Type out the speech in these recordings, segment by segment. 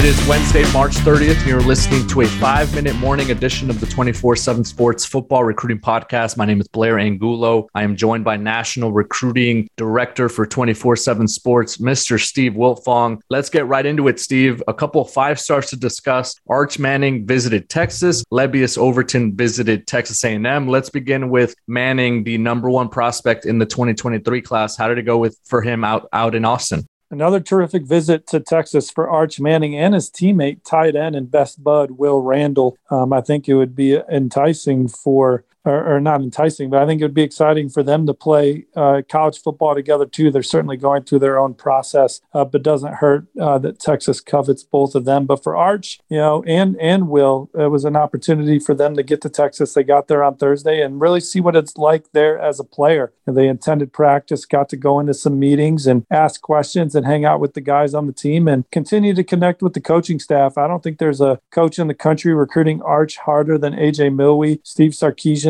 It is Wednesday, March 30th, and you're listening to a five minute morning edition of the 24 7 Sports Football Recruiting Podcast. My name is Blair Angulo. I am joined by National Recruiting Director for 24 7 Sports, Mr. Steve Wiltfong. Let's get right into it, Steve. A couple five stars to discuss. Arch Manning visited Texas. Lebbeus Overton visited Texas A&M. Let's begin with Manning, the number one prospect in the 2023 class. How did it go with for him out, out in Austin? Another terrific visit to Texas for Arch Manning and his teammate, tight end and best bud, Will Randall. Um, I think it would be enticing for or, not enticing, but I think it would be exciting for them to play uh, college football together too. They're certainly going through their own process, uh, but doesn't hurt uh, that Texas covets both of them. But for Arch, you know, and and Will, it was an opportunity for them to get to Texas. They got there on Thursday and really see what it's like there as a player. And they attended practice, got to go into some meetings and ask questions and hang out with the guys on the team and continue to connect with the coaching staff. I don't think there's a coach in the country recruiting Arch harder than AJ Milwee. Steve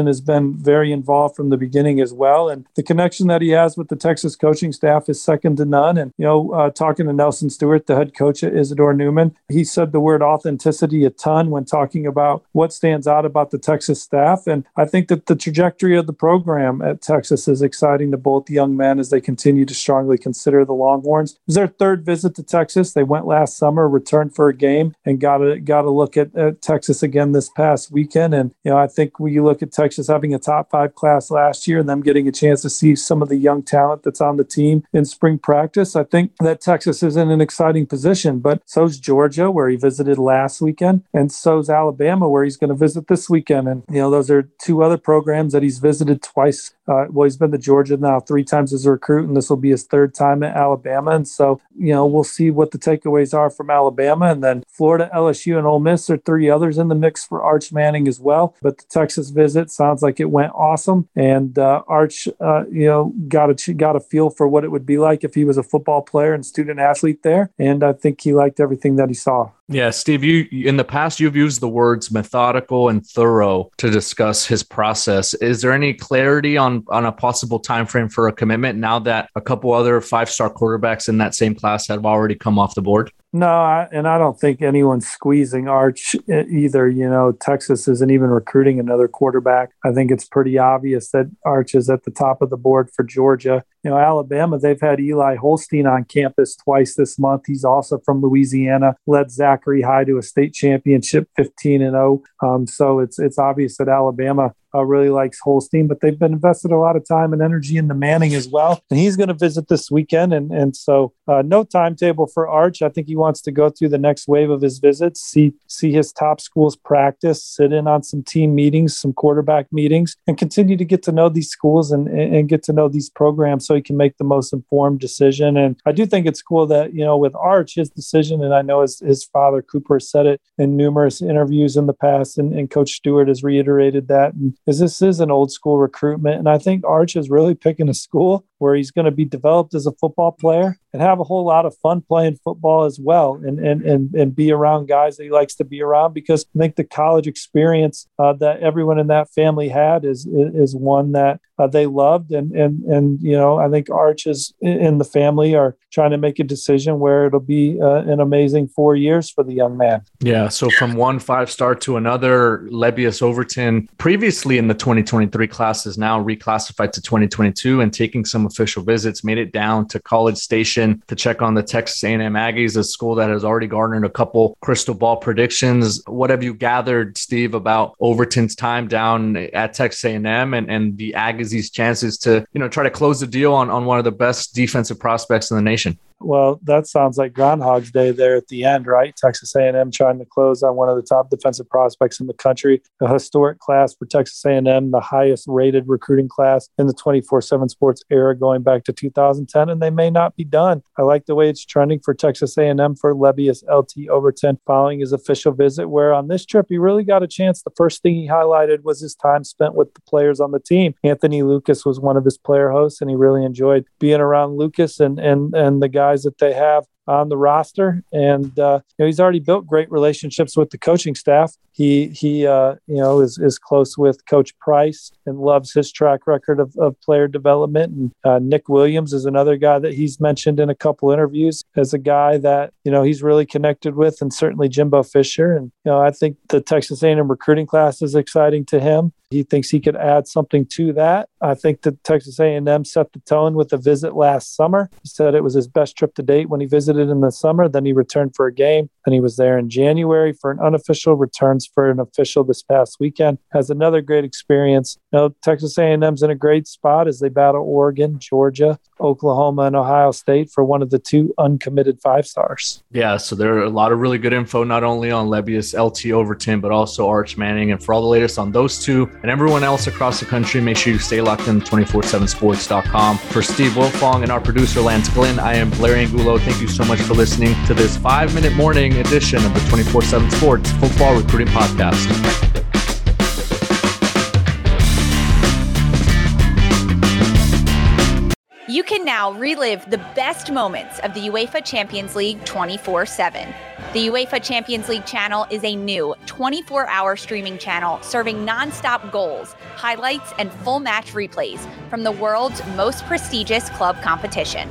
Has been very involved from the beginning as well. And the connection that he has with the Texas coaching staff is second to none. And, you know, uh, talking to Nelson Stewart, the head coach at Isidore Newman, he said the word authenticity a ton when talking about what stands out about the Texas staff. And I think that the trajectory of the program at Texas is exciting to both young men as they continue to strongly consider the Longhorns. It was their third visit to Texas. They went last summer, returned for a game, and got a got a look at, at Texas again this past weekend. And you know, I think when you look at Texas Texas having a top five class last year and them getting a chance to see some of the young talent that's on the team in spring practice. I think that Texas is in an exciting position, but so's Georgia, where he visited last weekend, and so's Alabama, where he's going to visit this weekend. And, you know, those are two other programs that he's visited twice. Uh, well, he's been to Georgia now three times as a recruit, and this will be his third time at Alabama. And so, you know, we'll see what the takeaways are from Alabama. And then Florida, LSU, and Ole Miss are three others in the mix for Arch Manning as well. But the Texas visit sounds like it went awesome, and uh, Arch, uh, you know, got a got a feel for what it would be like if he was a football player and student athlete there, and I think he liked everything that he saw. Yeah, Steve, you in the past you've used the words methodical and thorough to discuss his process. Is there any clarity on on a possible time frame for a commitment now that a couple other five-star quarterbacks in that same class have already come off the board? No, I, and I don't think anyone's squeezing Arch either. You know, Texas isn't even recruiting another quarterback. I think it's pretty obvious that Arch is at the top of the board for Georgia. You know, Alabama, they've had Eli Holstein on campus twice this month. He's also from Louisiana, led Zachary High to a state championship 15 and 0. Um, so it's it's obvious that Alabama uh, really likes Holstein, but they've been invested a lot of time and energy into Manning as well. And he's going to visit this weekend. And, and so uh, no timetable for Arch. I think he wants to go through the next wave of his visits, see, see his top schools practice, sit in on some team meetings, some quarterback meetings, and continue to get to know these schools and, and get to know these programs so he can make the most informed decision. And I do think it's cool that, you know, with Arch, his decision, and I know his, his father, Cooper, said it in numerous interviews in the past, and, and Coach Stewart has reiterated that. And because this is an old school recruitment. And I think Arch is really picking a school where he's going to be developed as a football player and have a whole lot of fun playing football as well and and and, and be around guys that he likes to be around because I think the college experience uh, that everyone in that family had is is one that uh, they loved and and and you know I think Arch is in the family are trying to make a decision where it'll be uh, an amazing four years for the young man. Yeah, so from one five star to another, Lebbeus Overton previously in the 2023 class is now reclassified to 2022 and taking some official visits, made it down to College Station to check on the Texas A&M Aggies, a school that has already garnered a couple crystal ball predictions. What have you gathered, Steve, about Overton's time down at Texas A&M and, and the Aggies' chances to, you know, try to close the deal on, on one of the best defensive prospects in the nation? Well, that sounds like Groundhog's Day there at the end, right? Texas A&M trying to close on one of the top defensive prospects in the country. A historic class for Texas A&M, the highest rated recruiting class in the 24/7 Sports era, going back to 2010, and they may not be done. I like the way it's trending for Texas A&M for Lebbeus LT Overton following his official visit. Where on this trip he really got a chance. The first thing he highlighted was his time spent with the players on the team. Anthony Lucas was one of his player hosts, and he really enjoyed being around Lucas and and and the guys that they have on the roster, and uh, you know, he's already built great relationships with the coaching staff. He he uh, you know is is close with Coach Price and loves his track record of, of player development. And uh, Nick Williams is another guy that he's mentioned in a couple interviews as a guy that you know he's really connected with, and certainly Jimbo Fisher. And you know I think the Texas A&M recruiting class is exciting to him. He thinks he could add something to that. I think that Texas A&M set the tone with the visit last summer. He said it was his best trip to date when he visited in the summer. Then he returned for a game. Then he was there in January for an unofficial. Returns for an official this past weekend. Has another great experience. You know, Texas A&M's in a great spot as they battle Oregon, Georgia, Oklahoma, and Ohio State for one of the two uncommitted five stars. Yeah, so there are a lot of really good info not only on Lebbeus LT Overton but also Arch Manning. And for all the latest on those two and everyone else across the country, make sure you stay locked in 247sports.com. For Steve Wiltfong and our producer Lance Glenn, I am Blair Angulo. Thank you so much for listening to this five minute morning edition of the 24 7 Sports Football Recruiting Podcast. You can now relive the best moments of the UEFA Champions League 24 7. The UEFA Champions League channel is a new 24 hour streaming channel serving non-stop goals, highlights, and full match replays from the world's most prestigious club competition.